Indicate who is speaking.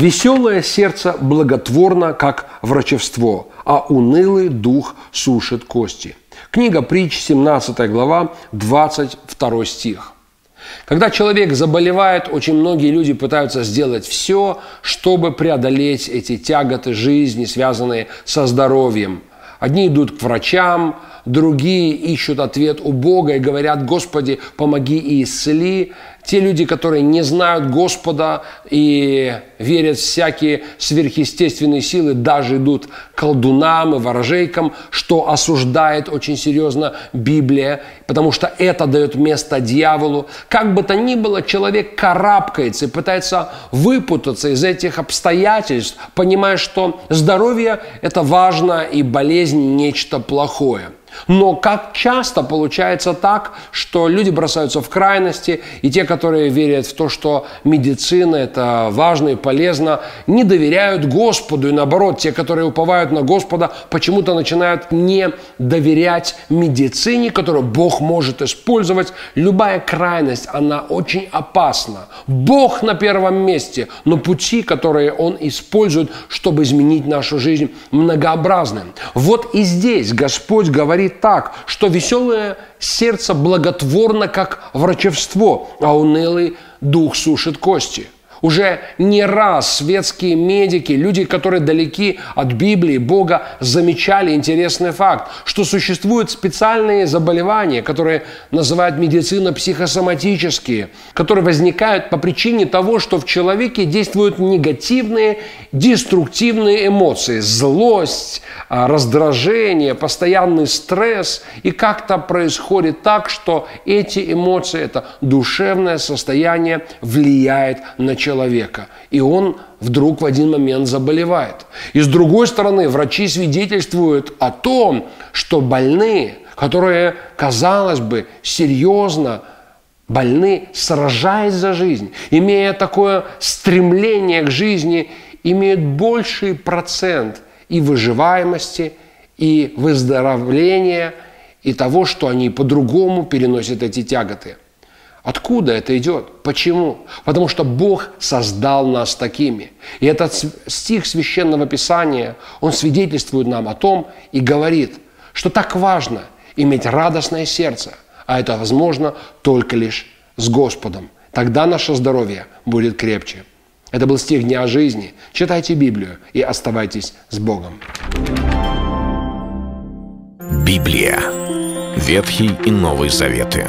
Speaker 1: Веселое сердце благотворно, как врачевство, а унылый дух сушит кости. Книга притч, 17 глава, 22 стих. Когда человек заболевает, очень многие люди пытаются сделать все, чтобы преодолеть эти тяготы жизни, связанные со здоровьем. Одни идут к врачам, другие ищут ответ у Бога и говорят, Господи, помоги и исцели. Те люди, которые не знают Господа и верят в всякие сверхъестественные силы, даже идут колдунам и ворожейкам, что осуждает очень серьезно Библия, потому что это дает место дьяволу. Как бы то ни было, человек карабкается и пытается выпутаться из этих обстоятельств, понимая, что здоровье – это важно и болезнь – нечто плохое – но как часто получается так, что люди бросаются в крайности, и те, которые верят в то, что медицина – это важно и полезно, не доверяют Господу. И наоборот, те, которые уповают на Господа, почему-то начинают не доверять медицине, которую Бог может использовать. Любая крайность, она очень опасна. Бог на первом месте, но пути, которые Он использует, чтобы изменить нашу жизнь, многообразны. Вот и здесь Господь говорит, говорит так, что веселое сердце благотворно, как врачевство, а унылый дух сушит кости – уже не раз светские медики, люди, которые далеки от Библии, Бога, замечали интересный факт, что существуют специальные заболевания, которые называют медицина психосоматические, которые возникают по причине того, что в человеке действуют негативные, деструктивные эмоции, злость, а, раздражение, постоянный стресс. И как-то происходит так, что эти эмоции, это душевное состояние влияет на человека человека, и он вдруг в один момент заболевает. И с другой стороны, врачи свидетельствуют о том, что больные, которые, казалось бы, серьезно больны, сражаясь за жизнь, имея такое стремление к жизни, имеют больший процент и выживаемости, и выздоровления, и того, что они по-другому переносят эти тяготы – Откуда это идет? Почему? Потому что Бог создал нас такими. И этот стих священного писания, он свидетельствует нам о том и говорит, что так важно иметь радостное сердце, а это возможно только лишь с Господом. Тогда наше здоровье будет крепче. Это был стих Дня жизни. Читайте Библию и оставайтесь с Богом.
Speaker 2: Библия. Ветхий и Новый Заветы.